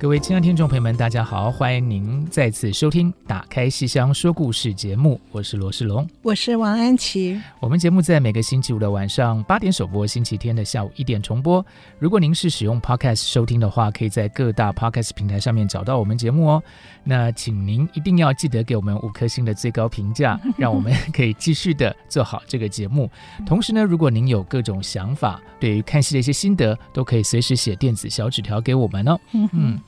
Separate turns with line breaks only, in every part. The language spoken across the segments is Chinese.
各位亲爱的听众朋友们，大家好，欢迎您再次收听《打开戏箱说故事》节目，我是罗世龙，
我是王安琪。
我们节目在每个星期五的晚上八点首播，星期天的下午一点重播。如果您是使用 Podcast 收听的话，可以在各大 Podcast 平台上面找到我们节目哦。那请您一定要记得给我们五颗星的最高评价，让我们可以继续的做好这个节目。同时呢，如果您有各种想法，对于看戏的一些心得，都可以随时写电子小纸条给我们哦。嗯。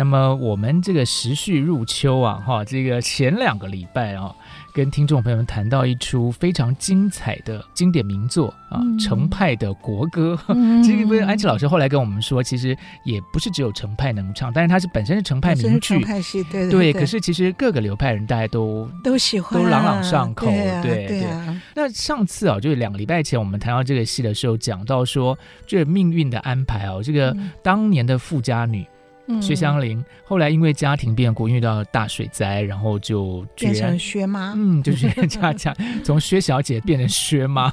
那么我们这个时序入秋啊，哈，这个前两个礼拜啊，跟听众朋友们谈到一出非常精彩的经典名作啊，嗯、程派的国歌。嗯、其实因为安琪老师后来跟我们说，其实也不是只有程派能唱，但是它是本身是程派名
剧，对对，
对，对。可是其实各个流派人大家都
都喜欢，
都朗朗上口，
对、啊、
对，
对、啊、
那上次啊，就是两个礼拜前我们谈到这个戏的时候，讲到说这命运的安排哦，这个当年的富家女。薛湘灵后来因为家庭变故，遇到大水灾，然后就
变成薛妈，
嗯，就是人家家 从薛小姐变成薛妈，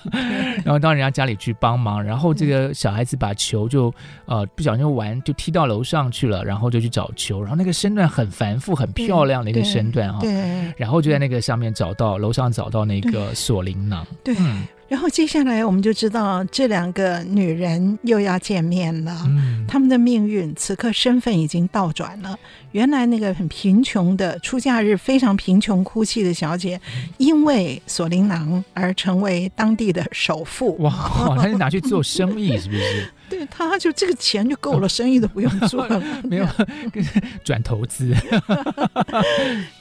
然后到人家家里去帮忙，然后这个小孩子把球就呃不小心玩就踢到楼上去了，然后就去找球，然后那个身段很繁复、很漂亮的一个身段啊，
对，
然后就在那个上面找到楼上找到那个锁铃囊，
对。嗯然后接下来我们就知道这两个女人又要见面了，嗯，她们的命运此刻身份已经倒转了。原来那个很贫穷的出嫁日非常贫穷哭泣的小姐，因为锁麟囊而成为当地的首富。
哇，她是拿去做生意 是不是？
对，她就这个钱就够了，生意都不用做了，
没有 转投资。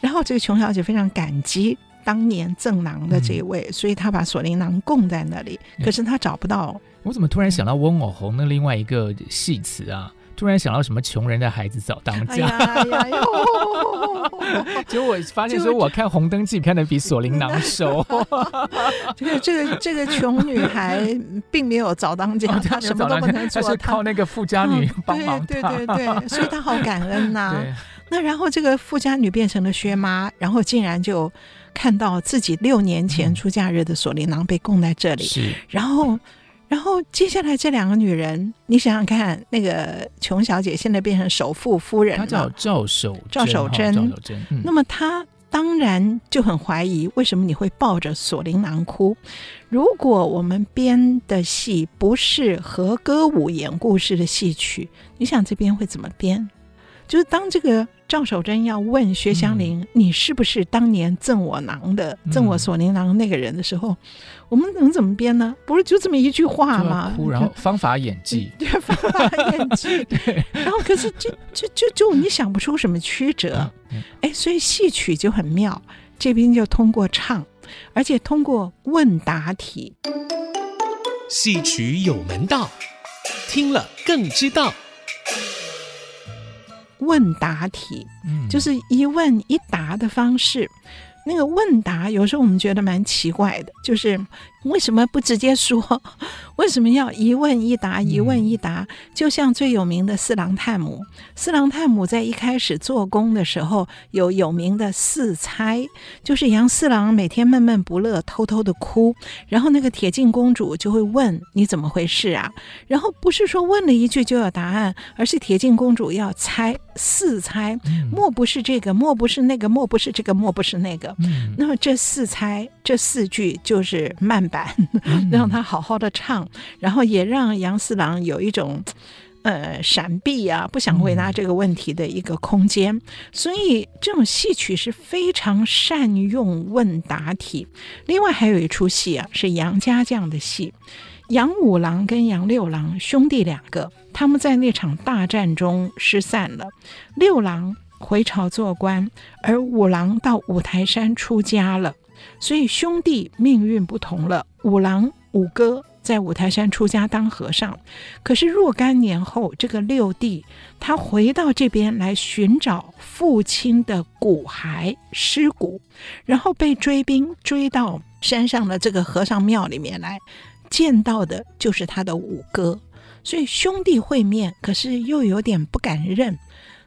然后这个穷小姐非常感激。当年赠囊的这一位，嗯，所以他把锁灵囊供在那里，可是他找不到。
我怎么突然想到翁偶红的另外一个戏词啊？突然想到什么穷人的孩子早当家。哎呀呀结果 我发现说，我看《红灯记》看的比锁灵囊熟。
这个这个这个穷女孩并没有早当家，她什么都不能做，
她是靠那个富家女帮忙。
对对对对，所以她好感恩呐，啊。那然后这个富家女变成了薛妈，然后竟然就。看到自己六年前出嫁日的锁麟囊被供在这里，
是，
然后，然后接下来这两个女人，你想想看，那个琼小姐现在变成首富夫人，
她叫赵守
赵守贞，赵守贞。那么她当然就很怀疑，为什么你会抱着锁麟囊哭？如果我们编的戏不是和歌舞演故事的戏曲，你想这边会怎么编？就是当这个赵守贞要问薛湘灵、嗯：“你是不是当年赠我囊的、赠、嗯、我锁麟囊那个人的时候，我们能怎么编呢？不是就这么一句话吗？
哭，然后方法演技，
对，方法演技，对。然后可是就就就就你想不出什么曲折，哎，所以戏曲就很妙。这边就通过唱，而且通过问答题，
戏曲有门道，听了更知道。”
问答题，就是一问一答的方式。那个问答有时候我们觉得蛮奇怪的，就是为什么不直接说？为什么要一问一答？一问一答，就像最有名的四郎探母。四郎探母在一开始做工的时候，有有名的四猜，就是杨四郎每天闷闷不乐，偷偷的哭，然后那个铁镜公主就会问你怎么回事啊？然后不是说问了一句就有答案，而是铁镜公主要猜四猜，莫不是这个，莫不是那个，莫不是这个，莫不是那个。嗯，那么这四猜这四句就是慢让他好好的唱，然后也让杨四郎有一种呃闪避啊，不想回答这个问题的一个空间。所以这种戏曲是非常善用问答题。另外还有一出戏啊，是杨家将的戏。杨五郎跟杨六郎兄弟两个，他们在那场大战中失散了。六郎回朝做官，而五郎到五台山出家了。所以兄弟命运不同了。五郎五哥在五台山出家当和尚，可是若干年后，这个六弟他回到这边来寻找父亲的骨骸尸骨，然后被追兵追到山上的这个和尚庙里面来，见到的就是他的五哥。所以兄弟会面，可是又有点不敢认。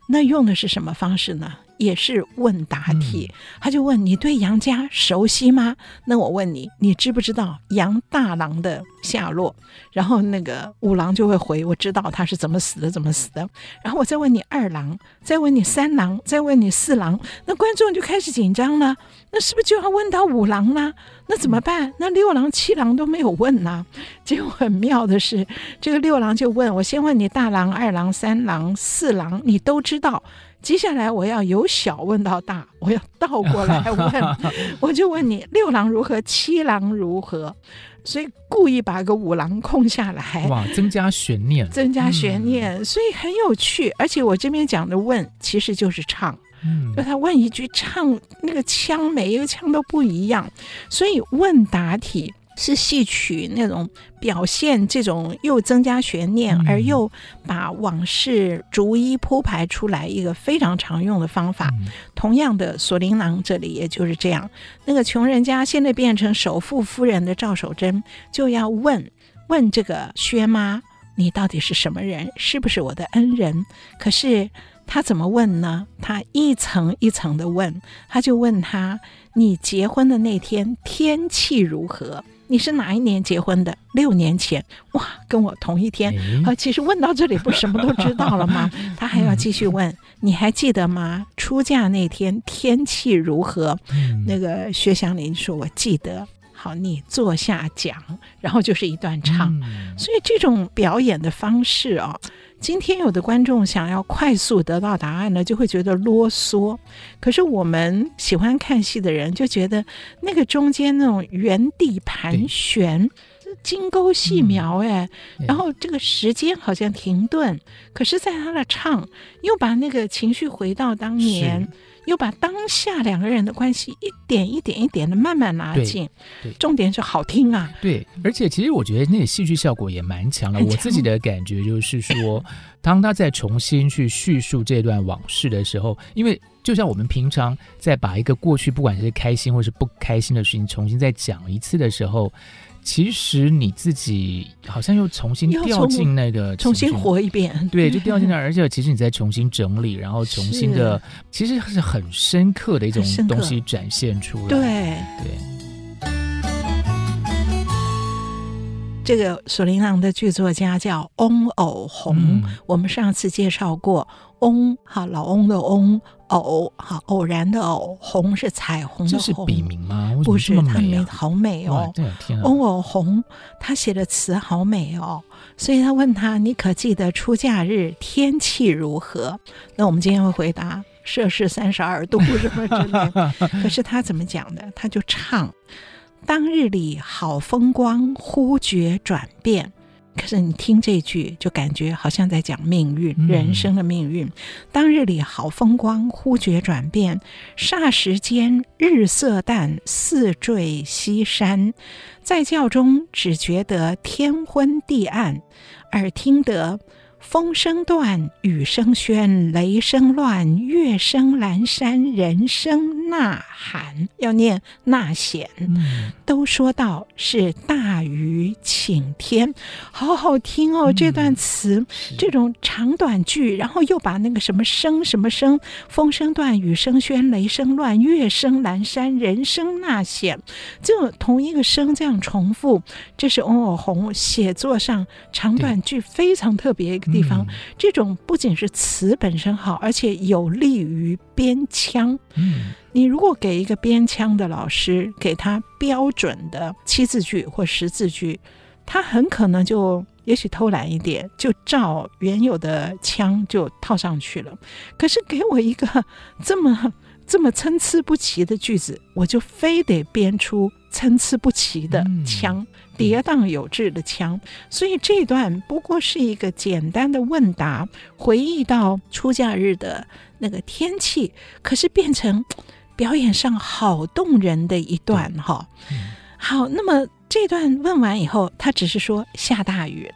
那用的是什么方式呢？也是问答题，他就问你对杨家熟悉吗？那我问你，你知不知道杨大郎的下落？然后那个五郎就会回，我知道他是怎么死的，怎么死的。然后我再问你二郎，再问你三郎，再问你四郎，那观众就开始紧张了。那是不是就要问到五郎啦？那怎么办？那六郎、七郎都没有问呢？结果很妙的是，这个六郎就问我，先问你大郎、二郎、三郎、四郎，你都知道。接下来我要由小问到大，我要倒过来问，我就问你六郎如何，七郎如何，所以故意把个五郎空下来，
哇，增加悬念，
增加悬念，嗯、所以很有趣。而且我这边讲的问其实就是唱，嗯，就他问一句唱，那个腔每一个腔都不一样，所以问答题。是戏曲那种表现，这种又增加悬念，而又把往事逐一铺排出来，一个非常常用的方法。同样的，锁麟囊这里也就是这样。那个穷人家现在变成首富夫人的赵守贞，就要问问这个薛妈，你到底是什么人？是不是我的恩人？可是他怎么问呢？他一层一层的问，他就问他：你结婚的那天天气如何？你是哪一年结婚的？六年前，哇，跟我同一天。啊，其实问到这里，不什么都知道了吗？他还要继续问，你还记得吗？出嫁那天天气如何？那个薛祥林说：“我记得。”好，你坐下讲，然后就是一段唱。所以这种表演的方式啊。今天有的观众想要快速得到答案呢，就会觉得啰嗦。可是我们喜欢看戏的人就觉得那个中间那种原地盘旋、金钩细描，哎，然后这个时间好像停顿，可是在他的唱又把那个情绪回到当年。又把当下两个人的关系一点一点一点的慢慢拉近，重点是好听啊。
对，而且其实我觉得那个戏剧效果也蛮强的。我自己的感觉就是说，当他在重新去叙述这段往事的时候，因为就像我们平常在把一个过去不管是开心或是不开心的事情重新再讲一次的时候。其实你自己好像又重新掉进那个，
重新活一遍，
对，就掉进那，而且其实你在重新整理，然后重新的，其实是很深刻的一种东西展现出来。
对。
对，
这个锁麟囊的剧作家叫翁偶鸿，嗯、我们上次介绍过。翁哈，老翁的翁，偶哈，偶然的偶，红是彩虹的红。
这是笔名吗？
不是，他名好美哦。
天啊，
翁偶鸿，他写的词好美哦。所以他问他：“你可记得出嫁日天气如何？”那我们今天会回答：摄氏三十二度什么之类。可是他怎么讲的？他就唱：“当日里好风光，忽觉转变。”可是你听这句，就感觉好像在讲命运，人生的命运。当日里好风光，忽觉转变，霎时间日色淡，似坠西山。在轿中只觉得天昏地暗，耳听得。风声断，雨声喧，雷声乱，月声阑珊，人声呐喊，要念呐显。嗯、都说到是大雨倾天，好好听哦！嗯、这段词，这种长短句，然后又把那个什么声什么声，风声断，雨声喧，雷声乱，月声阑珊，人声呐显，就同一个声这样重复。这是翁偶红写作上长短句非常特别一个地方，这种不仅是词本身好，而且有利于编腔。嗯，你如果给一个编腔的老师，给他标准的七字句或十字句，他很可能就也许偷懒一点，就照原有的腔就套上去了。可是给我一个这么这么参差不齐的句子，我就非得编出参差不齐的腔。跌宕有致的腔。所以这段不过是一个简单的问答，回忆到出嫁日的那个天气，可是变成表演上好动人的一段哈。好，那么这段问完以后，他只是说下大雨，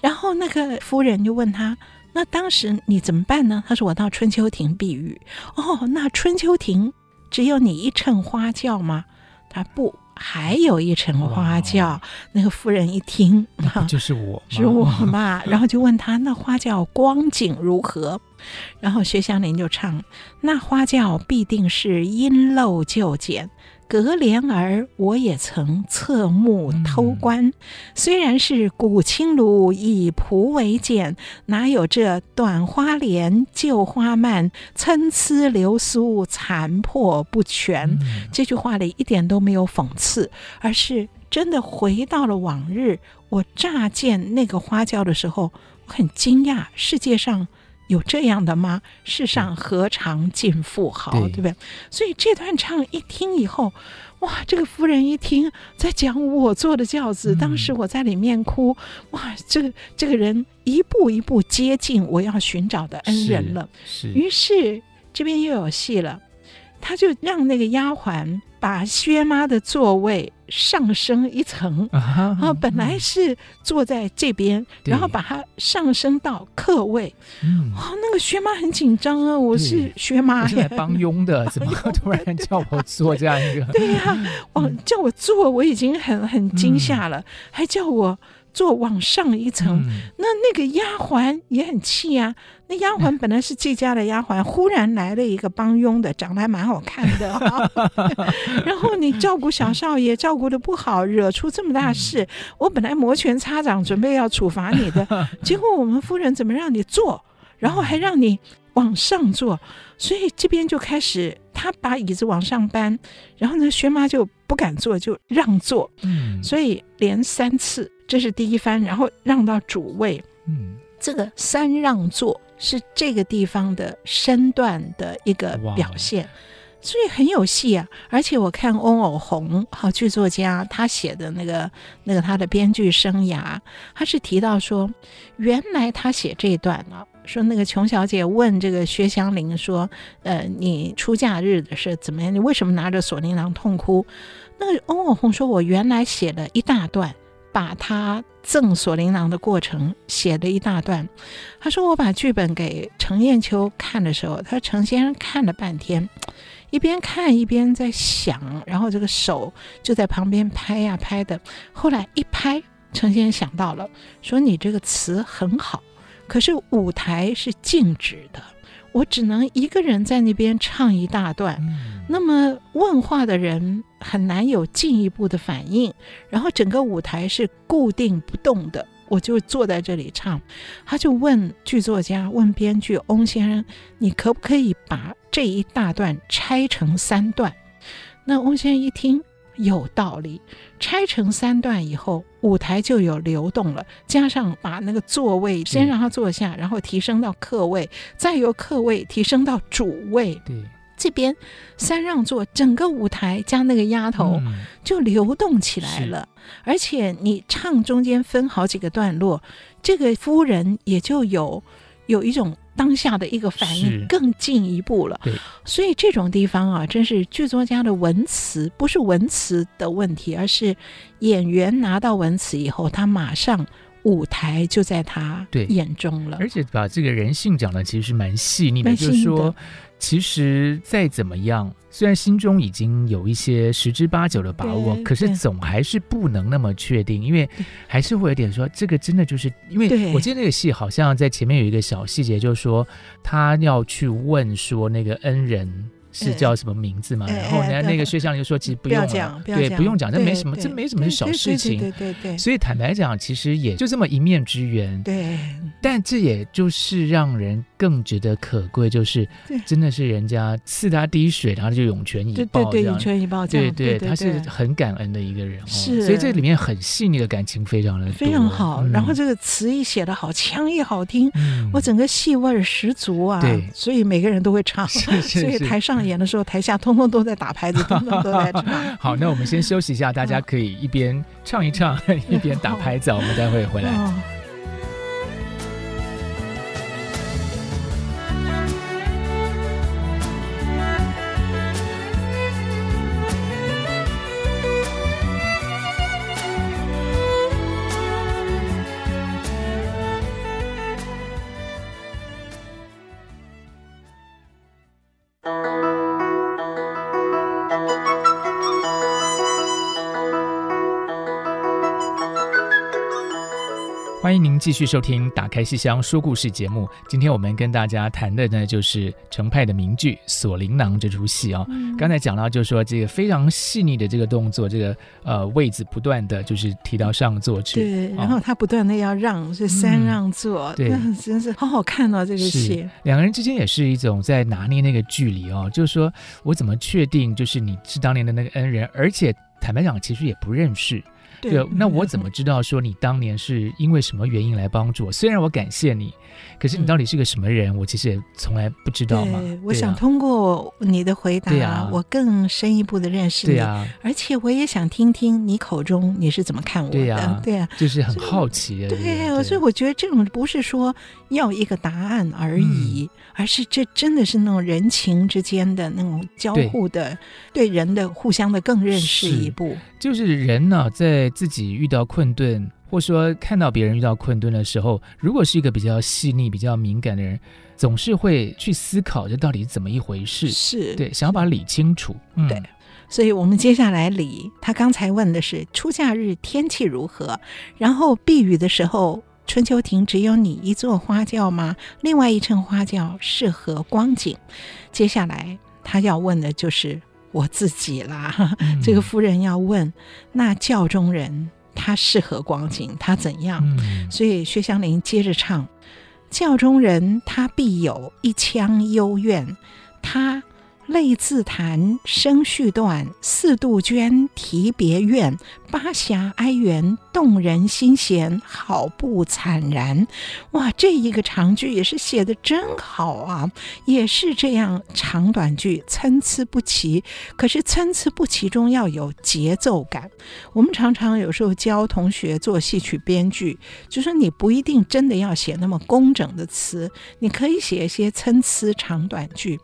然后那个夫人就问他。那当时你怎么办呢？他说：“我到春秋亭避雨。”哦，那春秋亭只有你一乘花轿吗？他不，还有一乘花轿。那个夫人一听，
那就是我，
是我嘛？然后就问他：“那花轿光景如何？”然后薛湘林就唱：“那花轿必定是因陋就简。”隔帘儿，我也曾侧目偷观。嗯、虽然是古青庐，以蒲为鉴，哪有这短花帘旧花蔓，参差流苏，残破不全？嗯、这句话里一点都没有讽刺，而是真的回到了往日。我乍见那个花轿的时候，我很惊讶，世界上。有这样的吗？世上何尝尽富豪，对，对不对？所以这段唱一听以后，哇，这个夫人一听在讲我坐的轿子，嗯、当时我在里面哭，哇，这个这个人一步一步接近我要寻找的恩人了。是，是于是这边又有戏了，他就让那个丫鬟。把薛妈的座位上升一层啊，本来是坐在这边，然后把它上升到客位。哇，那个薛妈很紧张啊！我是薛妈，
我是来帮佣的，怎么 突然叫我做这样一个？
对呀，哦，叫我做，我已经很很惊吓了，还叫我。坐往上一层，嗯、那那个丫鬟也很气啊。那丫鬟 本来是这家的丫鬟，忽然来了一个帮佣的，长得还蛮好看的。然后你照顾小少爷，照顾的不好，惹出这么大事。嗯、我本来摩拳擦掌，准备要处罚你的，结果我们夫人怎么让你坐，然后还让你往上坐，所以这边就开始，他把椅子往上搬，然后呢，薛妈就不敢坐，就让座。嗯，所以连三次。这是第一番，然后让到主位。嗯，这个三让座是这个地方的身段的一个表现，所以很有戏啊。而且我看翁偶红，好剧作家，他写的那个那个他的编剧生涯，他是提到说，原来他写这一段呢，说那个琼小姐问这个薛湘灵说，呃，你出嫁日的是怎么样？你为什么拿着锁麟囊痛哭？那个翁偶红说，我原来写了一大段。把他赠锁麟囊的过程写了一大段。他说：“我把剧本给程砚秋看的时候，他说程先生看了半天，一边看一边在想，然后这个手就在旁边拍呀拍的。后来一拍，程先生想到了，说你这个词很好，可是舞台是静止的。”我只能一个人在那边唱一大段，嗯、那么问话的人很难有进一步的反应，然后整个舞台是固定不动的，我就坐在这里唱。他就问剧作家，问编剧翁先生，你可不可以把这一大段拆成三段？那翁先生一听。有道理，拆成三段以后，舞台就有流动了。加上把那个座位先让他坐下，然后提升到客位，再由客位提升到主位。对，这边三让座，整个舞台加那个丫头就流动起来了。嗯、而且你唱中间分好几个段落，这个夫人也就有有一种。当下的一个反应更进一步了，所以这种地方啊，真是剧作家的文词，不是文词的问题，而是演员拿到文词以后，他马上舞台就在他眼中了，
而且把这个人性讲的其实是蛮细腻的，就是说。其实再怎么样，虽然心中已经有一些十之八九的把握，可是总还是不能那么确定，因为还是会有点说，这个真的就是因为我记得那个戏好像在前面有一个小细节，就是说他要去问说那个恩人。是叫什么名字嘛？然后人家那个薛湘灵就说：“其实不用讲，对，不用讲，这没什么，这没什么小事情。”对对对。所以坦白讲，其实也就这么一面之缘。对。但这也就是让人更觉得可贵，就是真的是人家赐他滴水，然后就涌泉以报，对对，涌泉以报。对对，他是很感恩的一个人。是。所以这里面很细腻的感情非常的
非常好。然后这个词一写的好，腔也好听，我整个戏味十足啊。对。所以每个人都会唱，所以台上。演的时候，台下通通都在打拍子，通通都在唱。
好，那我们先休息一下，大家可以一边唱一唱，一边打拍子，我们待会回来。继续收听《打开戏箱说故事》节目。今天我们跟大家谈的呢，就是程派的名剧《锁麟囊》这出戏啊、哦。嗯、刚才讲到，就是说这个非常细腻的这个动作，这个呃位子不断的就是提到上座去。
对，然后他不断的要让，是三让座，嗯、对，真是好好看哦，这个戏。
两个人之间也是一种在拿捏那个距离哦，就是说我怎么确定就是你是当年的那个恩人，而且坦白讲，其实也不认识。对，那我怎么知道说你当年是因为什么原因来帮助我？虽然我感谢你，可是你到底是个什么人？嗯、我其实也从来不知道嘛。
对，我想通过你的回答，啊、我更深一步的认识你。对啊，而且我也想听听你口中你是怎么看我的。对啊，对啊，
就是很好奇。对，
对，所以我觉得这种不是说要一个答案而已，嗯、而是这真的是那种人情之间的那种交互的，对，对人的互相的更认识一步。
就是人呢，在自己遇到困顿，或说看到别人遇到困顿的时候，如果是一个比较细腻、比较敏感的人，总是会去思考这到底怎么一回事。
是
对，想要把它理清楚。嗯、
对，所以我们接下来理他刚才问的是出嫁日天气如何，然后避雨的时候，春秋亭只有你一座花轿吗？另外一乘花轿是何光景？接下来他要问的就是。我自己啦，嗯、这个夫人要问，那教中人他是何光景？他怎样？嗯、所以薛湘灵接着唱：教中人他必有一腔幽怨，他。泪自弹，声续断，似杜鹃啼别怨，巴峡哀怨，动人心弦，好不惨然。哇，这一个长句也是写得真好啊！也是这样长短句参差不齐，可是参差不齐中要有节奏感。我们常常有时候教同学做戏曲编剧，就说你不一定真的要写那么工整的词，你可以写一些参差长短句。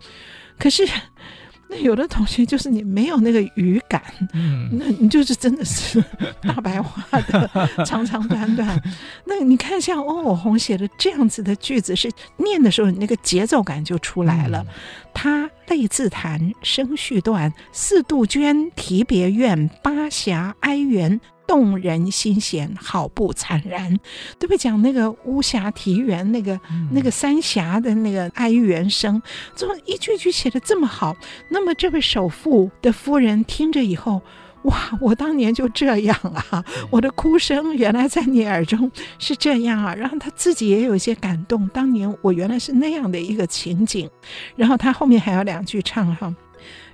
可是，那有的同学就是你没有那个语感，嗯，那你就是真的是大白话的长长短短。那你看像欧我红写的这样子的句子，是念的时候你那个节奏感就出来了。嗯、他泪自弹，声续断，似杜鹃啼别怨，八峡哀怨。动人心弦，好不惨然，对不对？讲那个巫峡啼猿，那个、嗯、那个三峡的那个哀怨声，怎么一句句写的这么好？那么这位首富的夫人听着以后，哇！我当年就这样啊，我的哭声原来在你耳中是这样啊，然后他自己也有一些感动。当年我原来是那样的一个情景，然后他后面还有两句唱哈。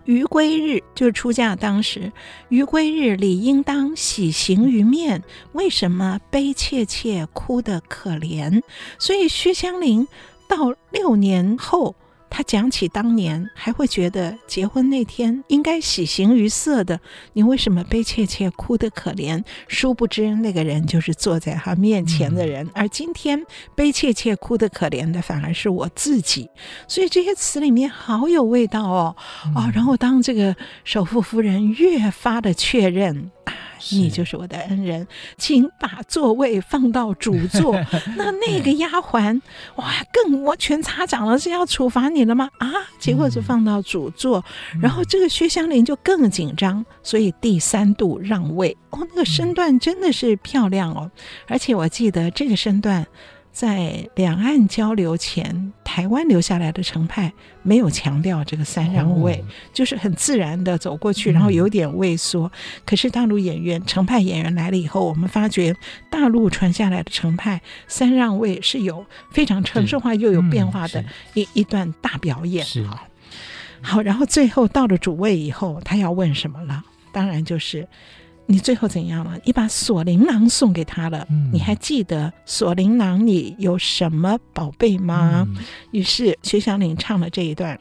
余归日，就是出嫁当时，余归日理应当喜形于面，为什么悲切切哭得可怜？所以薛湘灵到六年后。他讲起当年，还会觉得结婚那天应该喜形于色的，你为什么悲切切哭得可怜？殊不知那个人就是坐在他面前的人，而今天悲切切哭得可怜的反而是我自己。所以这些词里面好有味道哦，哦，然后当这个首富夫人越发的确认。你就是我的恩人，请把座位放到主座。那那个丫鬟，哇，更摩拳擦掌了，是要处罚你了吗？啊，结果是放到主座，嗯、然后这个薛湘灵就更紧张，所以第三度让位。哦，那个身段真的是漂亮哦，而且我记得这个身段。在两岸交流前，台湾留下来的程派没有强调这个三让位，哦、就是很自然的走过去，然后有点畏缩。嗯、可是大陆演员程派演员来了以后，我们发觉大陆传下来的程派三让位是有非常城市化又有变化的一、嗯、一段大表演。
是
好，好，然后最后到了主位以后，他要问什么了？当然就是。你最后怎样了？你把锁灵囊送给他了。嗯、你还记得锁灵囊里有什么宝贝吗？嗯、于是薛祥林唱了这一段：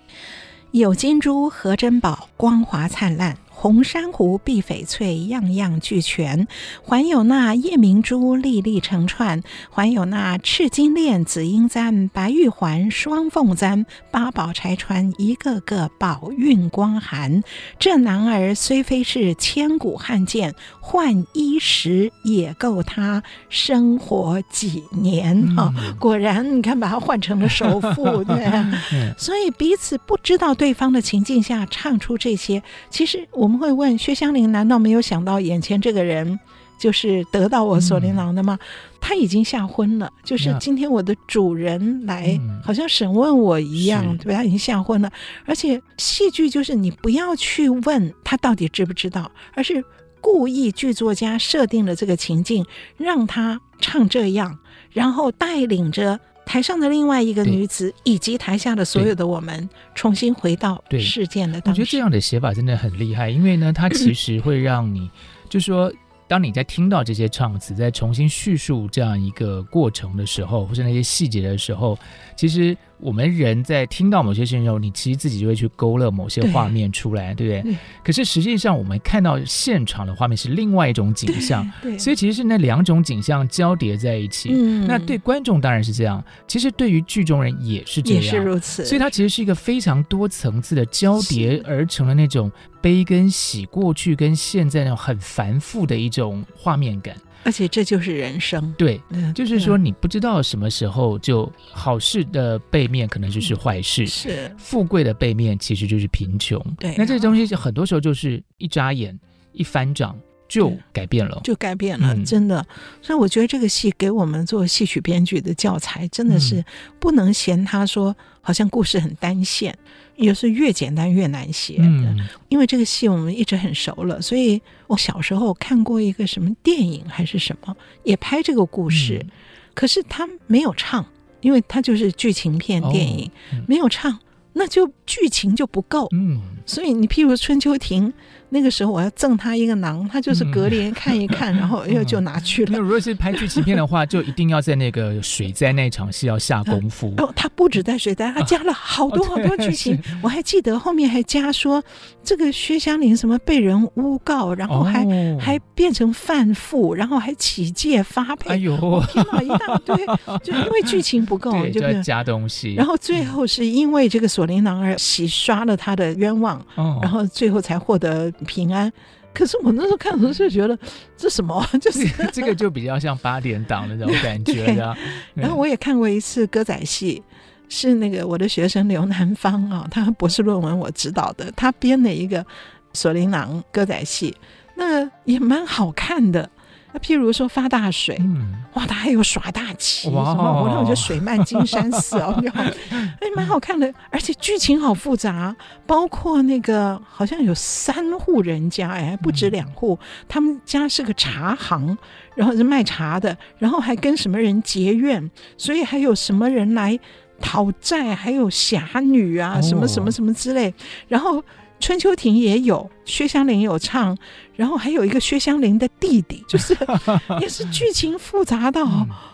有金珠和珍宝，光华灿烂。红珊瑚、碧翡翠，样样俱全；还有那夜明珠，粒粒成串；还有那赤金链、紫英簪、白玉环、双凤簪，八宝钗穿，一个个宝运光寒。这男儿虽非是千古汉剑，换衣食也够他生活几年哦！果然，你看，把他换成了首富，对、啊。所以彼此不知道对方的情境下唱出这些，其实我。我们会问薛湘灵：难道没有想到眼前这个人就是得到我锁麟囊的吗？嗯、他已经吓昏了，就是今天我的主人来，好像审问我一样，嗯、对吧？他已经吓昏了。而且戏剧就是你不要去问他到底知不知道，而是故意剧作家设定了这个情境，让他唱这样，然后带领着。台上的另外一个女子，以及台下的所有的我们，重新回到事件的当时。
我觉得这样的写法真的很厉害，因为呢，它其实会让你，就是说。当你在听到这些唱词，在重新叙述这样一个过程的时候，或是那些细节的时候，其实我们人在听到某些事情的时候，你其实自己就会去勾勒某些画面出来，对，对不对？对。可是实际上，我们看到现场的画面是另外一种景象，对。所以其实是那两种景象交叠在一起。嗯。那对观众当然是这样，其实对于剧中人也是这样，也是如此。所以它其实是一个非常多层次的交叠而成的那种。悲跟喜，过去跟现在那种很繁复的一种画面感，
而且这就是人生。
对，嗯、就是说你不知道什么时候就好事的背面可能就是坏事，嗯、是富贵的背面其实就是贫穷。对，那这东西就很多时候就是一眨眼、一翻掌就改变了，
就改变了，真的。所以我觉得这个戏给我们做戏曲编剧的教材，真的是不能嫌他说好像故事很单线。也是越简单越难写的，嗯，因为这个戏我们一直很熟了，所以我小时候看过一个什么电影还是什么，也拍这个故事，嗯，可是他没有唱，因为他就是剧情片电影，哦，没有唱，那就剧情就不够，嗯，所以你譬如春秋亭。那个时候我要赠他一个囊，他就是隔帘看一看，嗯、然后又就拿去了。那、嗯、
如果是拍剧情片的话，就一定要在那个水灾那场戏要下功夫。
哦，他不止在水灾，他加了好多好多剧情。我还记得后面还加说，这个薛湘灵什么被人诬告，然后还、哦、还变成犯妇，然后还起借发配。哎呦，天哪，一大堆，就因为剧情不够，
就要加东西。
然后最后是因为这个锁麟囊而洗刷了他的冤枉，哦、然后最后才获得。平安，可是我那时候看的时候就觉得 这什么，就是
这个就比较像八点档的那种感觉的。
然后我也看过一次歌仔戏，是那个我的学生刘南芳啊，他博士论文我指导的，他编了一个锁麟囊歌仔戏，那也蛮好看的。那譬如说发大水，嗯、哇，他还有耍大旗，哇什么？我那我觉得水漫金山寺哦，哎，蛮好看的，而且剧情好复杂，包括那个好像有三户人家，哎，不止两户，嗯、他们家是个茶行，然后是卖茶的，然后还跟什么人结怨，所以还有什么人来讨债，还有侠女啊，什么什么什么之类，然后。春秋亭也有薛湘灵有唱，然后还有一个薛湘灵的弟弟，就是 也是剧情复杂到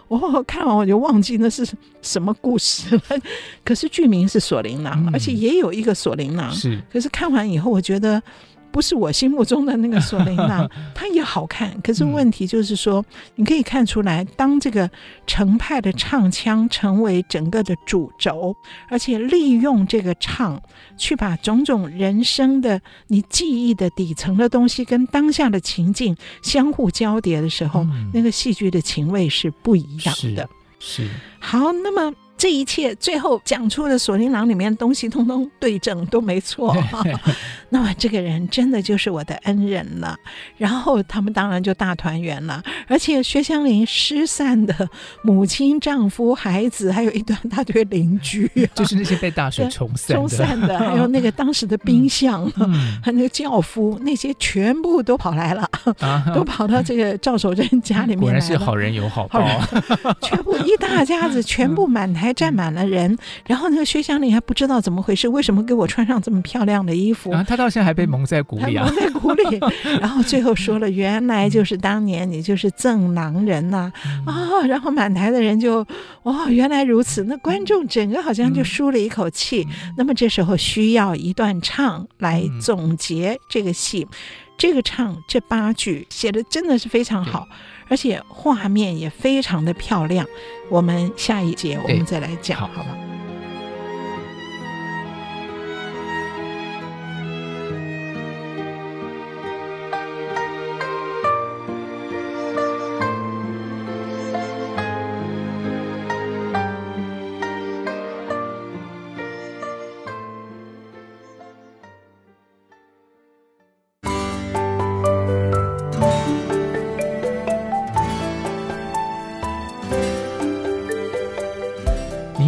我、嗯、看完我就忘记那是什么故事了。可是剧名是锁麟囊，嗯、而且也有一个锁麟囊。是，可是看完以后，我觉得。不是我心目中的那个锁麟囊，它也好看。可是问题就是说，你可以看出来，当这个程派的唱腔成为整个的主轴，而且利用这个唱去把种种人生的你记忆的底层的东西跟当下的情境相互交叠的时候，那个戏剧的情味是不一样的。
是，是
好，那么。这一切最后讲出的锁麟囊里面东西通通对症都没错，那么这个人真的就是我的恩人了。然后他们当然就大团圆了，而且薛湘灵失散的母亲、丈夫、孩子，还有一段大堆邻居，
就是那些被大水冲散
冲散的，还有那个当时的兵相，嗯、还有那个轿夫，那些全部都跑来了，啊、都跑到这个赵守贞家里面来了。果然
是好人有好报，
全部一大家子全部满台。站满了人，然后那个薛湘灵还不知道怎么回事，为什么给我穿上这么漂亮的衣服？
啊，他到现在还被蒙在鼓里啊，
蒙在鼓里。然后最后说了，原来就是当年你就是赠郎人呐啊，啊！然后满台的人就哦，原来如此。那观众整个好像就舒了一口气。那么这时候需要一段唱来总结这个戏。这个唱这八句写的真的是非常好，而且画面也非常的漂亮。我们下一节我们再来讲，好吧？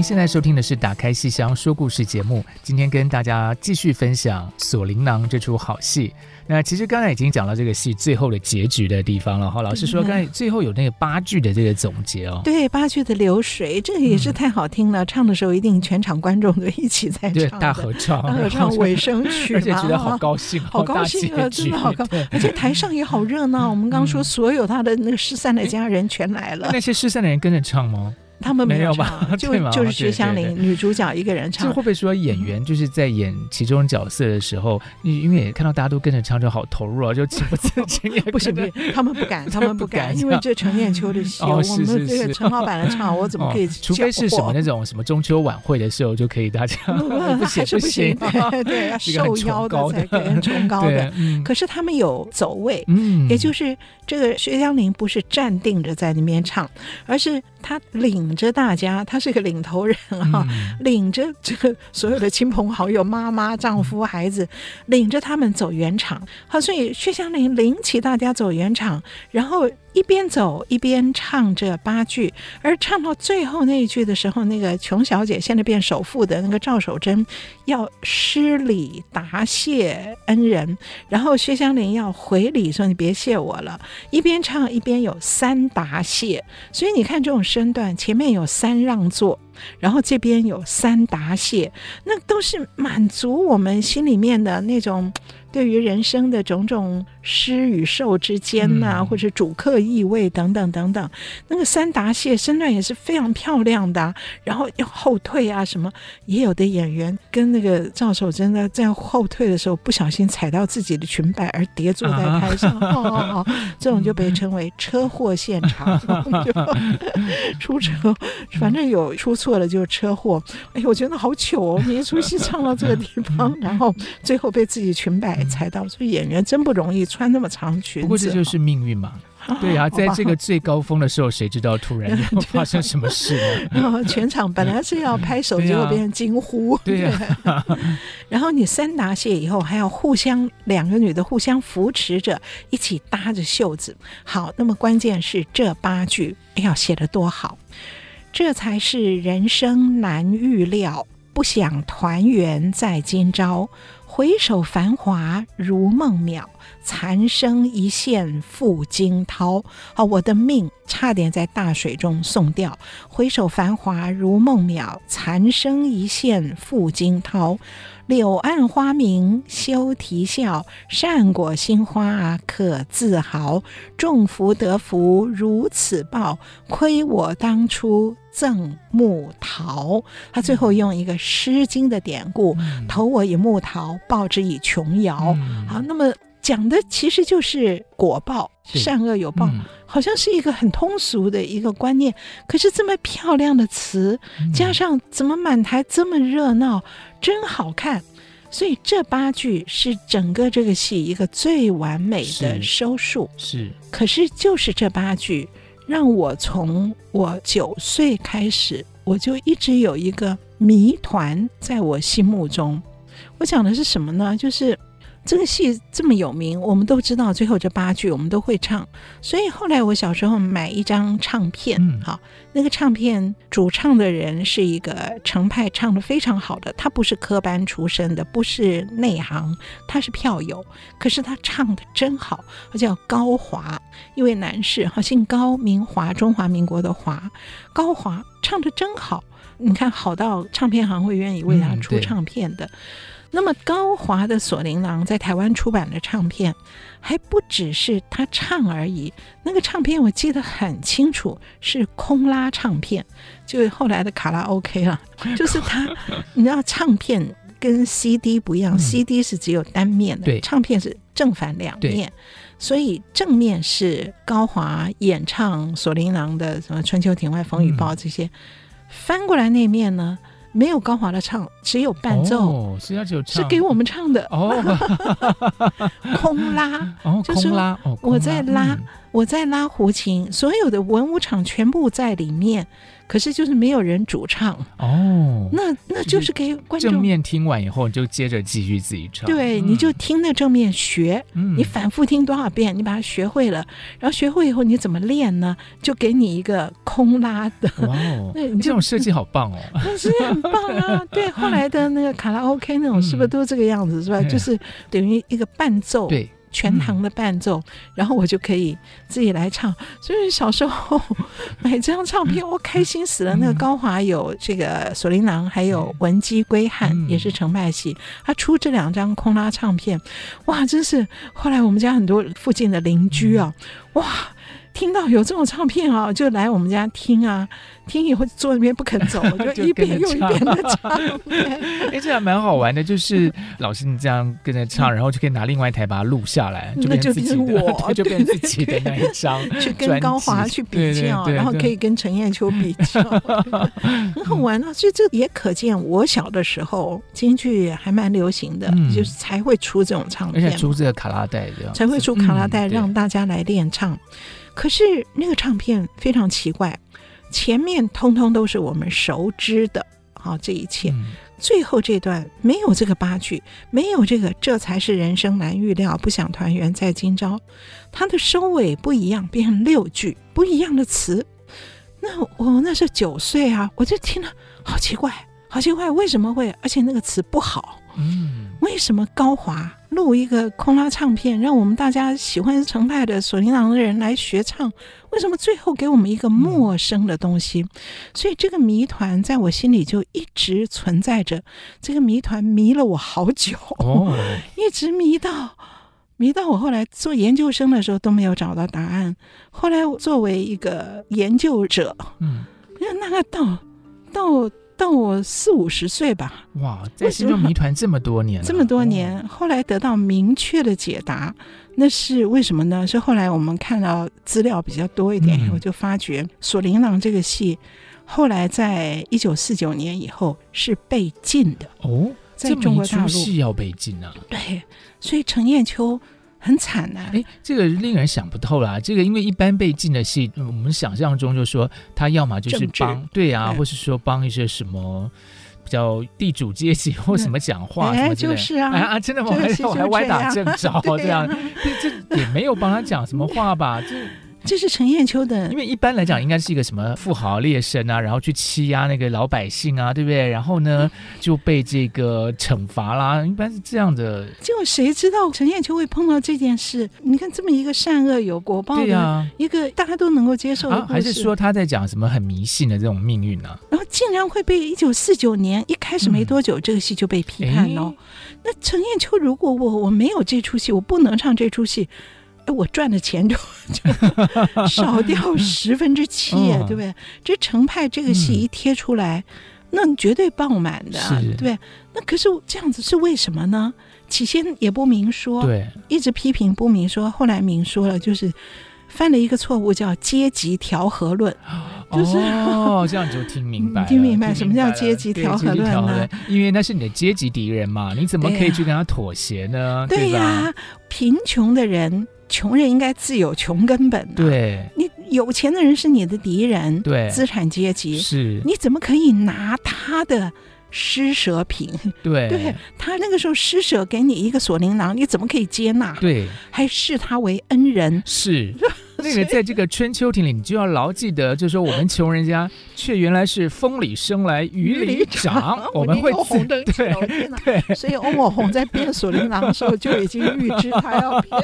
现在收听的是《打开戏箱说故事》节目，今天跟大家继续分享《锁灵囊》这出好戏。那其实刚才已经讲到这个戏最后的结局的地方了哈。老师说刚才最后有那个八句的这个总结哦，
对，八句的流水，这个也是太好听了。嗯、唱的时候一定全场观众都一起在唱，
大合唱，大合
唱尾声曲，
而且觉得好高兴，
好高兴啊，真的好高，而且 台上也好热闹。我们刚刚说所有他的那个失散的家人全来了，
那些失散的人跟着唱吗？
他们没有，
吧？
就就是薛湘灵女主角一个人唱。
这会不会说演员就是在演其中角色的时候，因为看到大家都跟着唱，就好投入啊，就情不自禁
不行 不行，他们不敢，他们不敢，因为这陈砚秋的戏，我们这个陈老板的唱，我怎么可以？
除非是什么那种什么中秋晚会的时候，就可以大家
不行不行，对，要受邀的才给人崇高的。可是他们有走位，嗯，也就是这个薛湘灵不是站定着在那边唱，而是他领。领着大家，他是个领头人啊，嗯、领着这个所有的亲朋好友、妈妈、丈夫、孩子，领着他们走圆场。好，所以薛湘灵领起大家走圆场，然后。一边走一边唱这八句，而唱到最后那一句的时候，那个琼小姐现在变首富的那个赵守贞要施礼答谢恩人，然后薛湘灵要回礼说：“你别谢我了。”一边唱一边有三答谢，所以你看这种身段，前面有三让座。然后这边有三答谢，那都是满足我们心里面的那种对于人生的种种施与受之间呐、啊，嗯、或者主客意味等等等等。那个三达谢身段也是非常漂亮的，然后要后退啊什么。也有的演员跟那个赵守贞呢，在后退的时候不小心踩到自己的裙摆而跌坐在台上，啊、哦哦哦，这种就被称为车祸现场，就 出车，反正有出。错了就是车祸，哎，我觉得好糗哦！你一出戏唱到这个地方，然后最后被自己裙摆踩到，所以演员真不容易穿那么长裙子。
不过这就是命运嘛。对啊，在这个最高峰的时候，谁知道突然 又发生什么事呢？
然 后全场本来是要拍手，结果变成惊呼。对呀。然后你三答谢以后，还要互相两个女的互相扶持着，一起搭着袖子。好，那么关键是这八句，哎呀，写的多好。这才是人生难预料，不想团圆在今朝。回首繁华如梦渺，残生一线赴惊涛。啊，我的命差点在大水中送掉。回首繁华如梦渺，残生一线赴惊涛。柳暗花明休啼笑，善果心花可自豪。种福得福如此报，亏我当初赠木桃。他最后用一个《诗经》的典故：“嗯、投我以木桃，报之以琼瑶。嗯”好，那么讲的其实就是果报，善恶有报，嗯、好像是一个很通俗的一个观念。可是这么漂亮的词，加上怎么满台这么热闹？真好看，所以这八句是整个这个戏一个最完美的收束。
是，是
可是就是这八句，让我从我九岁开始，我就一直有一个谜团在我心目中。我讲的是什么呢？就是。这个戏这么有名，我们都知道最后这八句我们都会唱，所以后来我小时候买一张唱片，嗯、好，那个唱片主唱的人是一个程派唱的非常好的，他不是科班出身的，不是内行，他是票友，可是他唱的真好，他叫高华，一位男士，哈，姓高名华，中华民国的华，高华唱的真好，你看好到唱片行会愿意为他出唱片的。嗯那么高华的锁麟囊在台湾出版的唱片，还不只是他唱而已。那个唱片我记得很清楚，是空拉唱片，就是后来的卡拉 OK 了。就是他，你知道唱片跟 CD 不一样，嗯，CD 是只有单面的，唱片是正反两面。所以正面是高华演唱锁麟囊的什么《春秋亭外风雨暴》这些，嗯，翻过来那面呢？没有高华的唱，只有伴奏，
哦、是要只有唱，
是给我们唱的。
哦，
空拉，
就是拉，
我在拉，
嗯、
我在拉胡琴，所有的文武场全部在里面。可是就是没有人主唱
哦，
那那就是给观众
正面听完以后，你就接着继续自己唱。
对，嗯、你就听那正面学，嗯，你反复听多少遍，你把它学会了，然后学会以后你怎么练呢？就给你一个空拉的，
哇哦，那你这种设计好棒哦，
那 是很棒啊。对，后来的那个卡拉 OK 那种是不是都这个样子？嗯、是吧？就是等于一个伴奏，
对。
全堂的伴奏，嗯，然后我就可以自己来唱。所以小时候 买这张唱片，我开心死了。那个高华有这个《锁麟囊》，还有《文姬归汉》，也是程派戏。他出这两张空拉唱片，哇，真是！后来我们家很多附近的邻居啊，哇。听到有这种唱片啊，就来我们家听啊，听以后坐那边不肯走，就一遍又一遍的唱。
哎，这还蛮好玩的，就是老师你这样跟着唱，然后就可以拿另外一台把它录下来，就变自己的，
我
就变自己的那一张，
去跟高华去比较，然后可以跟陈艳秋比较，很好玩啊。所以这也可见我小的时候京剧还蛮流行的，就是才会出这种唱片，
而且出这个卡拉带这样，
才会出卡拉带让大家来练唱。可是那个唱片非常奇怪，前面通通都是我们熟知的，好，这一切，嗯，最后这段没有这个八句，没有这个，这才是人生难预料，不想团圆在今朝，它的收尾不一样，变成六句不一样的词。那我那是九岁啊，我就听了，好奇怪，好奇怪，为什么会？而且那个词不好，嗯，为什么高华？录一个空拉唱片，让我们大家喜欢程派的索尼郎的人来学唱，为什么最后给我们一个陌生的东西？所以这个谜团在我心里就一直存在着。这个谜团迷了我好久，哦，一直迷到迷到我后来做研究生的时候都没有找到答案。后来我作为一个研究者，嗯，那个到到。到我四五十岁吧，
哇，在心中谜团这么多年，
这么多年，后来得到明确的解答，那是为什么呢？是后来我们看到资料比较多一点，我、嗯、就发觉《锁麟囊》这个戏，后来在一九四九年以后是被禁的
哦，
在中国大陆。
戏要被禁啊，
对，所以程砚秋。很惨呐、啊！
哎，这个令人想不透啦。这个因为一般被禁的戏，我们想象中就说他要么就是帮对啊，或是说帮一些什么比较地主阶级或什么讲话什么之类的。
就是啊，
啊，真的吗？还 我还歪打正着 这样，这，样这也没有帮他讲什么话吧？这。
这是程砚秋的，
因为一般来讲应该是一个什么富豪劣绅啊，然后去欺压那个老百姓啊，对不对？然后呢就被这个惩罚啦，一般是这样的。
结果谁知道程砚秋会碰到这件事？你看这么一个善恶有果报的一个大家都能够接受
还是说他在讲什么很迷信的这种命运呢，啊？
然后竟然会被一九四九年一开始没多久，嗯、这个戏就被批判了，哦。那程砚秋如果我我没有这出戏，我不能唱这出戏。哎，我赚的钱就 就少掉十分之七，对不对？这程派这个戏一贴出来，嗯、那绝对爆满的，对不对？那可是这样子是为什么呢？起先也不明说，
对，
一直批评不明说，后来明说了，就是犯了一个错误，叫阶级调和论。就是
哦，这样你就听明白，
听明白什么叫阶级调和论呢？
因为那是你的阶级敌人嘛，你怎么可以去跟他妥协呢？
对呀、啊，贫穷的人。穷人应该自有穷根本、啊。
对，
你有钱的人是你的敌人。
对，
资产阶级
是，
你怎么可以拿他的施舍品？
对，
对他那个时候施舍给你一个锁麟囊，你怎么可以接纳？
对，
还视他为恩人？
是，那个 在这个春秋亭里，你就要牢记得，就是说我们穷人家却原来是风里生来雨里长，我们会
红灯对对，所以欧某红在编锁麟囊的时候就已经预知他要变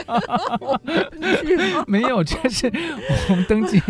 红灯记了。
没有，这是红灯记。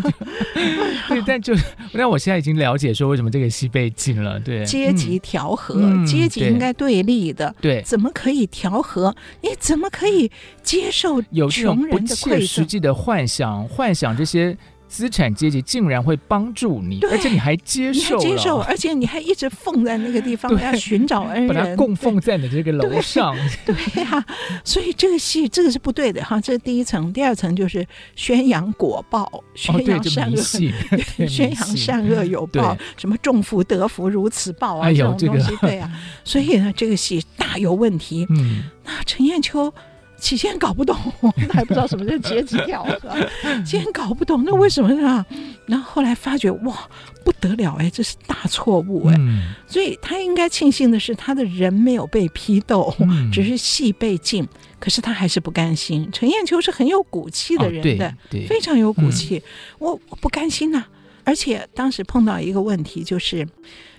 对，但就但我现在已经了解说为什么这个戏被禁了。对，
阶级调和，阶级应该对立的，
对，
怎么可以调和？你怎么可以接受
有这种不切实际的幻想？幻想这些。资产阶级竟然会帮助你，而且你还接受，
接受，而且你还一直奉在那个地方，要寻找恩人，
把它供奉在你这个楼上。
对呀、啊，所以这个戏这个是不对的哈。这是第一层，第二层就是宣扬果报，宣扬善恶，宣扬善恶有报，什么种福得福如此报啊，这种东西，对呀、啊。所以呢，这个戏大有问题。嗯，那陈砚秋。起先搞不懂，他还不知道什么叫阶级调和，先搞不懂那为什么呢？然后后来发觉哇，不得了哎，这是大错误哎，嗯、所以他应该庆幸的是他的人没有被批斗，嗯、只是戏被禁，可是他还是不甘心。陈砚秋是很有骨气的人的，哦、非常有骨气，嗯、我我不甘心呐、啊，而且当时碰到一个问题就是。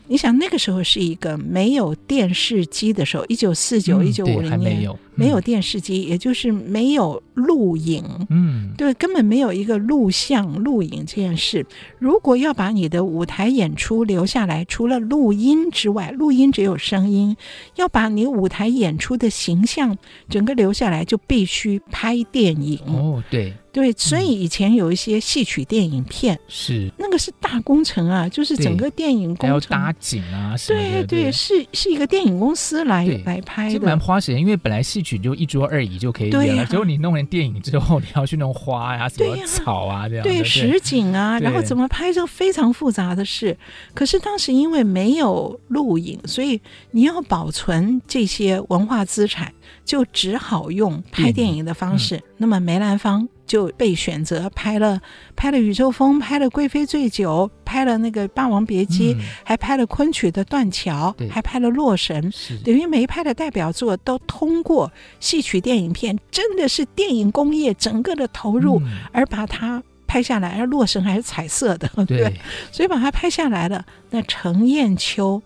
你想那个时候是一个没有电视机的时候，一九四九、一九五零年没有电视机，也就是没有录影，嗯，对，根本没有一个录像录影这件事。如果要把你的舞台演出留下来，除了录音之外，录音只有声音，要把你舞台演出的形象整个留下来，就必须拍电影。
哦，对。
对，所以以前有一些戏曲电影片，
是。
那个是大工程啊，就是整个电影工程，
要搭景啊，
对对，是是一个电影公司来来拍的，
蛮花时间，因为本来戏曲就一桌二椅就可以演了，结果你弄完电影之后，你要去弄花呀、什么草啊这样，
对实景啊，然后怎么拍这非常复杂的事。可是当时因为没有录影，所以你要保存这些文化资产，就只好用拍电影的方式。那么梅兰芳。就被选择拍了，拍了《宇宙风》，拍了《贵妃醉酒》，拍了那个《霸王别姬》，嗯，还拍了昆曲的《断桥》，还拍了《洛神》，等于没拍的代表作都通过戏曲电影片，真的是电影工业整个的投入，嗯，而把它拍下来。而《洛神》还是彩色的，对，对，所以把它拍下来了。那程砚秋。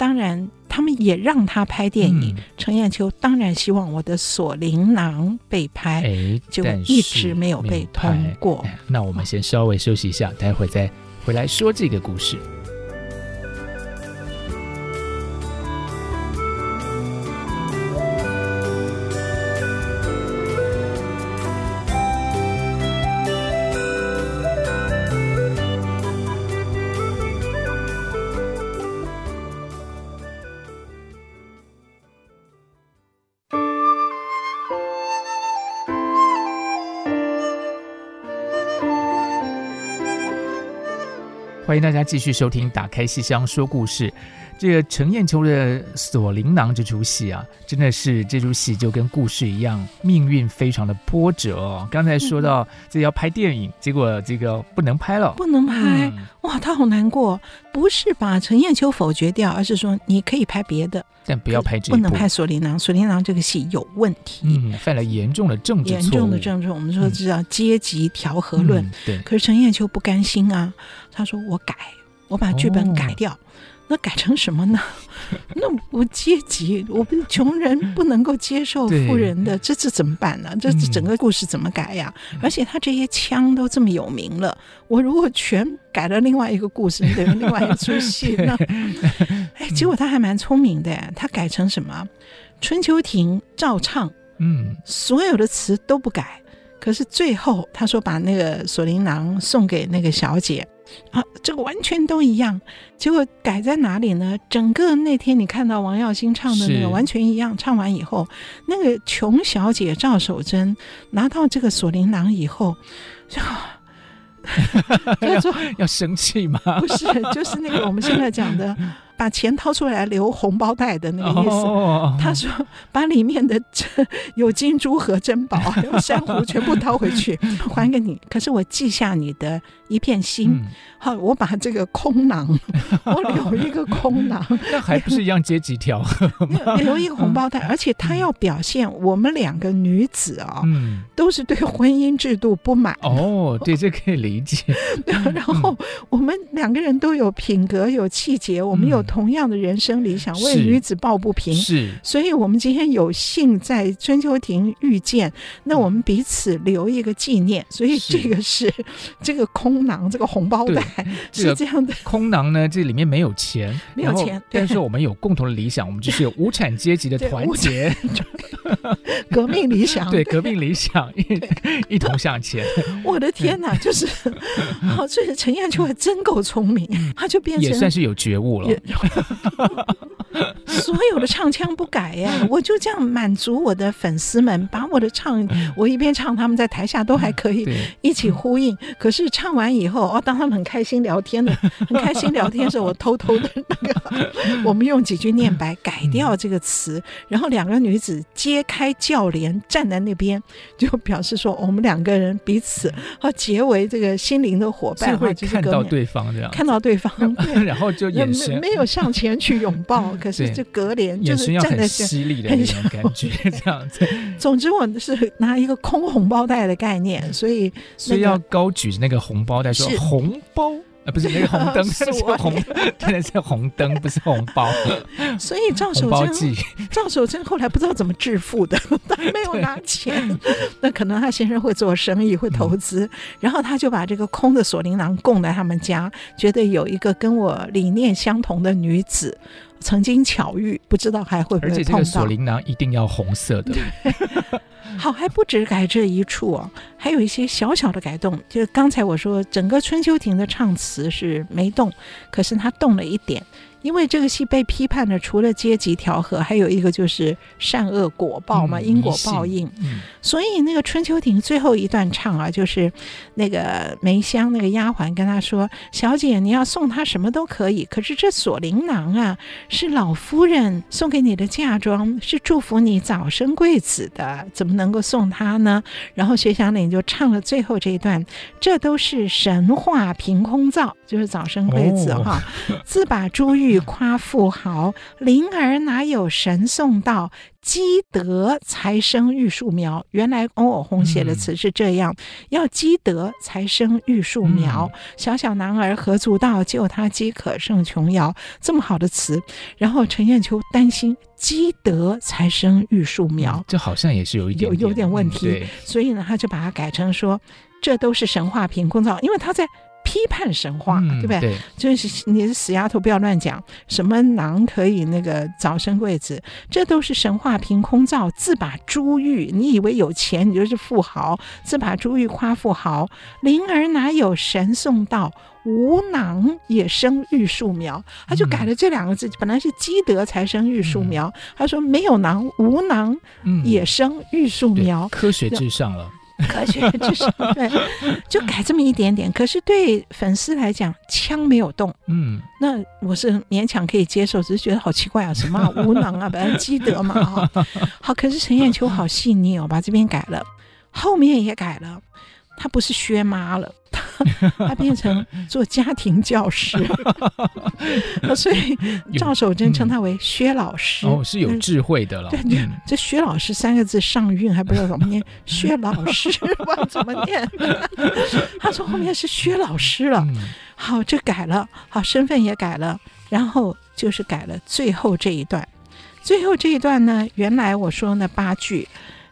当然，他们也让他拍电影。陈砚秋当然希望我的《锁麟囊》被拍，哎，就一直没有被通过。
那我们先稍微休息一下，待会再回来说这个故事。欢迎大家继续收听《打开西厢说故事》。这个陈砚秋的《锁麟囊》这出戏啊，真的是这出戏就跟故事一样，命运非常的波折哦。刚才说到这要拍电影，结果这个不能拍了，
不能拍，嗯、哇，他好难过。不是把陈砚秋否决掉，而是说你可以拍别的，
但不要拍这个，
不能拍《锁麟囊》。《锁麟囊》这个戏有问题，
嗯，犯了严重的政治错误，
严重的政治。我们说这叫阶级调和论。嗯、对，可是陈砚秋不甘心啊。他说：“我改，我把剧本改掉，哦、那改成什么呢？那我阶级，我们穷人不能够接受富人的，这这怎么办呢？这这整个故事怎么改呀？嗯、而且他这些腔都这么有名了，我如果全改了另外一个故事，等于另外一出戏 呢？哎，结果他还蛮聪明的，他改成什么？春秋亭照唱，嗯，所有的词都不改，可是最后他说把那个锁麟囊送给那个小姐。”啊，这个完全都一样，结果改在哪里呢？整个那天你看到王耀星唱的那个完全一样，唱完以后，那个琼小姐赵守贞拿到这个锁麟囊以后，就，就说
要生气吗？
不是，就是那个我们现在讲的把钱掏出来留红包袋的那个意思。
哦、
他说把里面的有金珠和珍宝还有珊瑚 全部掏回去 还给你。可是我记下你的一片心，嗯、好，我把这个空囊，我留一个空囊，
那还不是一样接几条？
留一个红包袋，而且他要表现我们两个女子啊、哦，
嗯，
都是对婚姻制度不满。
哦，对，这可以理解。
然后我们两个人都有品格，有气节，我们有同样的人生理想，为女子抱不平。
是，
所以我们今天有幸在春秋亭遇见，那我们彼此留一个纪念。所以这个是 这个空囊，这个红包袋 是这样的。
空囊呢，这里面没有钱，
没有钱，
但是我们有共同的理想，我们就是有无产阶级的团结，
革命理想，
对，革命理想，一一同向前。
我的天哪，就是，好，所以陈彦秋还真够聪明，他就变成
也算是有觉悟了。
所有的唱腔不改呀，我就这样满足我的粉丝们，把我的唱，我一边唱，他们在台下都还可以一起呼应。可是唱完以后，哦，当他们很开心聊天的，很开心聊天的时候，我偷偷的那个，我们用几句念白改掉这个词，然后两个女子揭开轿帘站在那边，就表示说我们两个人彼此和结为这个心灵的伙伴，
会看到对方这样，
看到对方，
然后就眼神
没有上前去拥抱，可是这隔帘就是站在
犀利的那种感觉，这样子。
总之我是拿一个空红包袋的概念，所以
所以要高举那个红包袋说红包。啊，不是那个红灯，是 红，真的是红灯，不是红包。
所以赵守贞，赵守贞后来不知道怎么致富的，他没有拿钱。那可能他先生会做生意，会投资，嗯、然后他就把这个空的锁麟囊供在他们家，觉得有一个跟我理念相同的女子曾经巧遇，不知道还会不会碰到。而且这个
锁麟囊一定要红色的。
好，还不止改这一处哦，还有一些小小的改动。就是刚才我说，整个春秋亭的唱词是没动，可是它动了一点。因为这个戏被批判的，除了阶级调和，还有一个就是善恶果报嘛，嗯、因果报应。嗯、所以那个春秋亭最后一段唱啊，就是那个梅香那个丫鬟跟他说：“小姐，你要送他什么都可以，可是这锁麟囊啊，是老夫人送给你的嫁妆，是祝福你早生贵子的，怎么能够送他呢？”然后薛祥林就唱了最后这一段：“这都是神话凭空造，就是早生贵子哈，哦、自把珠玉。”欲夸富豪，灵儿哪有神送到？积德才生玉树苗。原来欧欧红写的词是这样：嗯、要积德才生玉树苗。嗯、小小男儿何足道？救他饥渴胜琼瑶。这么好的词，然后陈砚秋担心积德才生玉树苗，
这、嗯、好像也是有一点，点
有有点问题。
嗯、
所以呢，他就把它改成说：这都是神话凭空造，因为他在。批判神话，嗯、对不对？对，就是你是死丫头，不要乱讲。什么囊可以那个早生贵子？这都是神话凭空造。自把珠玉，你以为有钱你就是富豪？自把珠玉夸富豪。灵儿哪有神送到？无囊也生玉树苗。他就改了这两个字，嗯、本来是积德才生玉树苗，嗯、他说没有囊，无囊也生玉树苗，
科学至上了。
科学就是对，就改这么一点点。可是对粉丝来讲，枪没有动，
嗯，
那我是勉强可以接受，只是觉得好奇怪啊，什么、啊、无能啊，本来积德嘛，啊，好。可是陈彦秋好细腻哦，把这边改了，后面也改了，他不是薛妈了。他变成做家庭教师，所以赵守贞称他为薛老师。
哦，是有智慧的了。
对对，这薛老师三个字上韵还不知道怎么念，薛老师不知道怎么念。他说后面是薛老师了。好，这改了，好，身份也改了，然后就是改了最后这一段。最后这一段呢，原来我说那八句。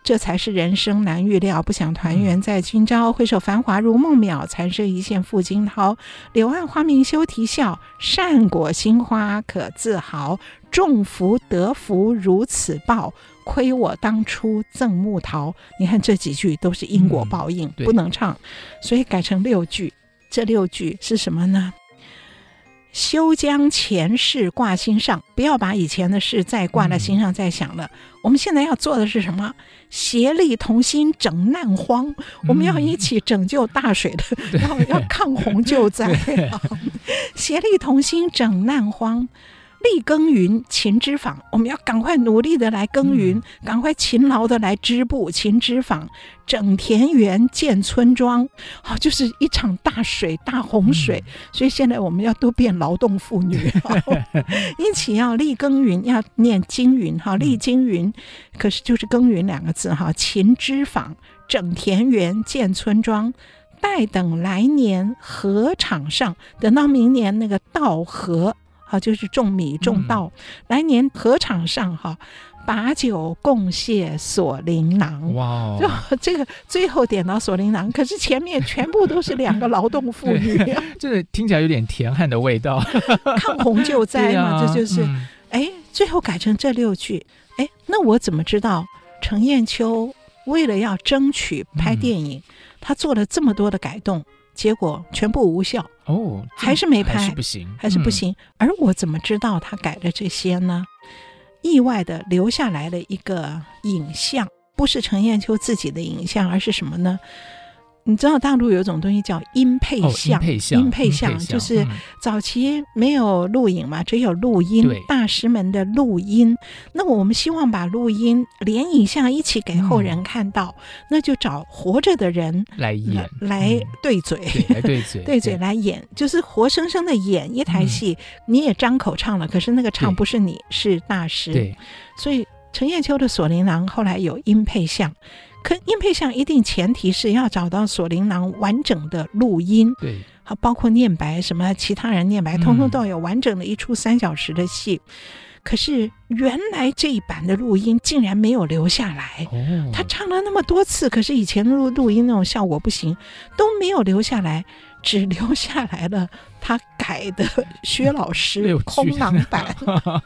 这才是人生难预料，不想团圆在今朝。回首繁华如梦渺，残生一线付惊涛。柳暗花明休啼笑，善果新花可自豪。种福得福如此报，亏我当初赠木桃。你看这几句都是因果报应，嗯、不能唱，所以改成六句。这六句是什么呢？休将前事挂心上，不要把以前的事再挂在心上，再想了。嗯、我们现在要做的是什么？协力同心整难荒，我们要一起拯救大水的，然后、嗯、要抗洪救灾。协力同心整难荒，力耕耘勤织纺，我们要赶快努力的来耕耘，赶快勤劳的来织布勤织纺，整田园建村庄，好，就是一场大水大洪水，所以现在我们要多变劳动妇女，一起要力耕耘，要念经云哈，力经云，可是就是耕耘两个字哈，勤织纺，整田园建村庄。待等来年禾场上，等到明年那个稻禾，好，就是种米种稻。嗯、来年禾场上，哈，把酒共谢锁麟囊。哇、哦，就 这个最后点到锁麟囊，可是前面全部都是两个劳动妇女，
这个听起来有点田汉的味道。
抗洪救灾嘛，啊、这就是，哎、嗯，最后改成这六句，哎，那我怎么知道程砚秋为了要争取拍电影？嗯他做了这么多的改动，结果全部无效哦，还是没拍，还是不行，还是不行。嗯、而我怎么知道他改了这些呢？意外的留下来了一个影像，不是陈彦秋自己的影像，而是什么呢？你知道大陆有一种东西叫音配像，音配像就是早期没有录影嘛，只有录音，大师们的录音。那我们希望把录音连影像一起给后人看到，那就找活着的人来演，来对嘴，来对嘴，对嘴来演，就是活生生的演一台戏。你也张口唱了，可是那个唱不是你，是大师。对，所以程砚秋的《锁麟囊》后来有音配像。可音配像一定前提是要找到锁麟囊完整的录音，对，好，包括念白什么其他人念白，通通都有完整的一出三小时的戏。嗯、可是原来这一版的录音竟然没有留下来，哦、他唱了那么多次，可是以前录录音那种效果不行，都没有留下来。只留下来了他改的薛老师空囊版，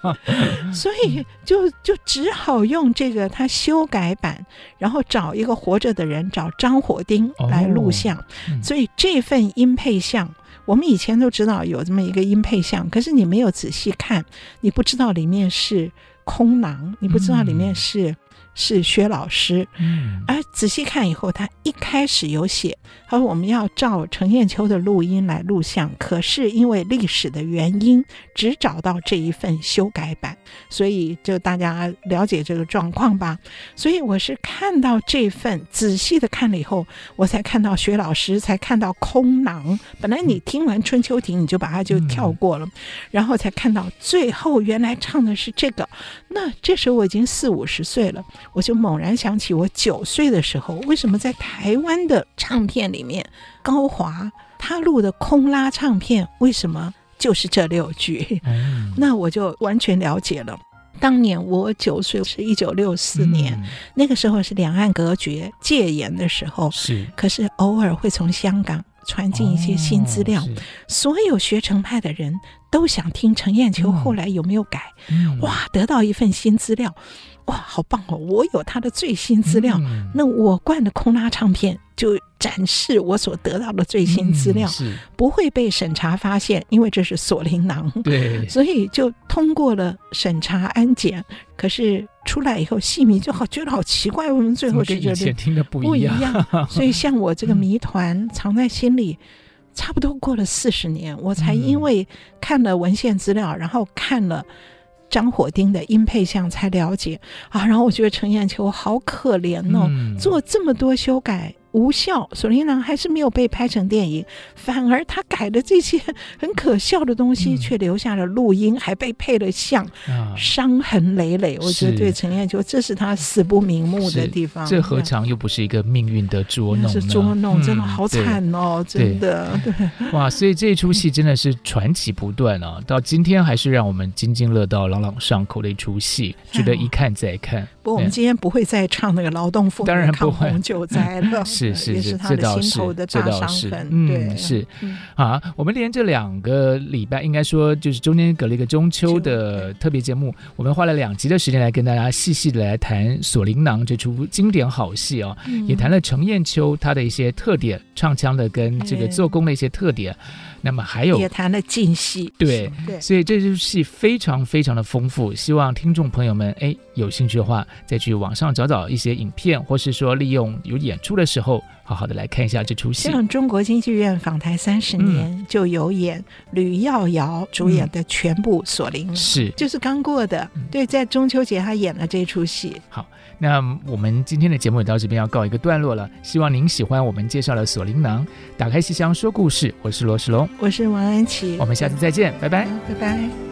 所以就就只好用这个他修改版，然后找一个活着的人，找张火丁来录像。哦嗯、所以这份音配像，我们以前都知道有这么一个音配像，可是你没有仔细看，你不知道里面是空囊，你不知道里面是。嗯是薛老师，嗯，而仔细看以后，他一开始有写，他说我们要照程砚秋的录音来录像，可是因为历史的原因，只找到这一份修改版，所以就大家了解这个状况吧。所以我是看到这份仔细的看了以后，我才看到薛老师，才看到空囊。本来你听完春秋亭，你就把它就跳过了，然后才看到最后原来唱的是这个。那这时候我已经四五十岁了。我就猛然想起，我九岁的时候，为什么在台湾的唱片里面，高华他录的空拉唱片，为什么就是这六句？嗯、那我就完全了解了。当年我九岁是一九六四年，嗯、那个时候是两岸隔绝戒严的时候，是。可是偶尔会从香港传进一些新资料，哦、所有学程派的人都想听程砚秋后来有没有改。嗯、哇，得到一份新资料。哇，好棒哦！我有他的最新资料，嗯、那我灌的空拉唱片就展示我所得到的最新资料，不会被审查发现，因为这是锁麟囊，对，所以就通过了审查安检。可是出来以后，戏迷就好觉得好奇怪，为什么最后是这里听的不一样？所以像我这个谜团藏在心里，嗯、差不多过了四十年，我才因为看了文献资料，然后看了。张火丁的音配像才了解啊，然后我觉得程砚秋好可怜哦，嗯、做这么多修改。无效，锁麟囊还是没有被拍成电影，反而他改的这些很可笑的东西，却留下了录音，嗯、还被配了像，啊、伤痕累累。我觉得对陈彦秋，这是他死不瞑目的地方。
这何尝又不是一个命运的捉弄呢？
是捉弄，真的好惨哦，对真的。对，
哇，所以这一出戏真的是传奇不断啊！到今天还是让我们津津乐道、朗朗上口的一出戏，值得一看再看。
不过我们今天不会再唱那个劳动妇女抗洪救灾了。
是 是是，这倒是，这倒是，嗯，是啊。我们连着两个礼拜，应该说就是中间隔了一个中秋的特别节目，我们花了两集的时间来跟大家细细的来谈《锁麟囊》这出经典好戏啊，也谈了程砚秋他的一些特点，唱腔的跟这个做工的一些特点。那么还有
也谈了京戏，
对对，所以这出戏非常非常的丰富，希望听众朋友们哎。有兴趣的话，再去网上找找一些影片，或是说利用有演出的时候，好好的来看一下这出戏。
像中国京剧院访台三十年，嗯、就有演吕耀瑶主演的全部锁灵囊，
是
就是刚过的，
嗯、
对，在中秋节他演了这出戏。
好，那我们今天的节目也到这边要告一个段落了。希望您喜欢我们介绍的锁麟囊，打开戏箱说故事。我是罗世龙，
我是王安琪，
我们下次再见，拜拜，
拜拜。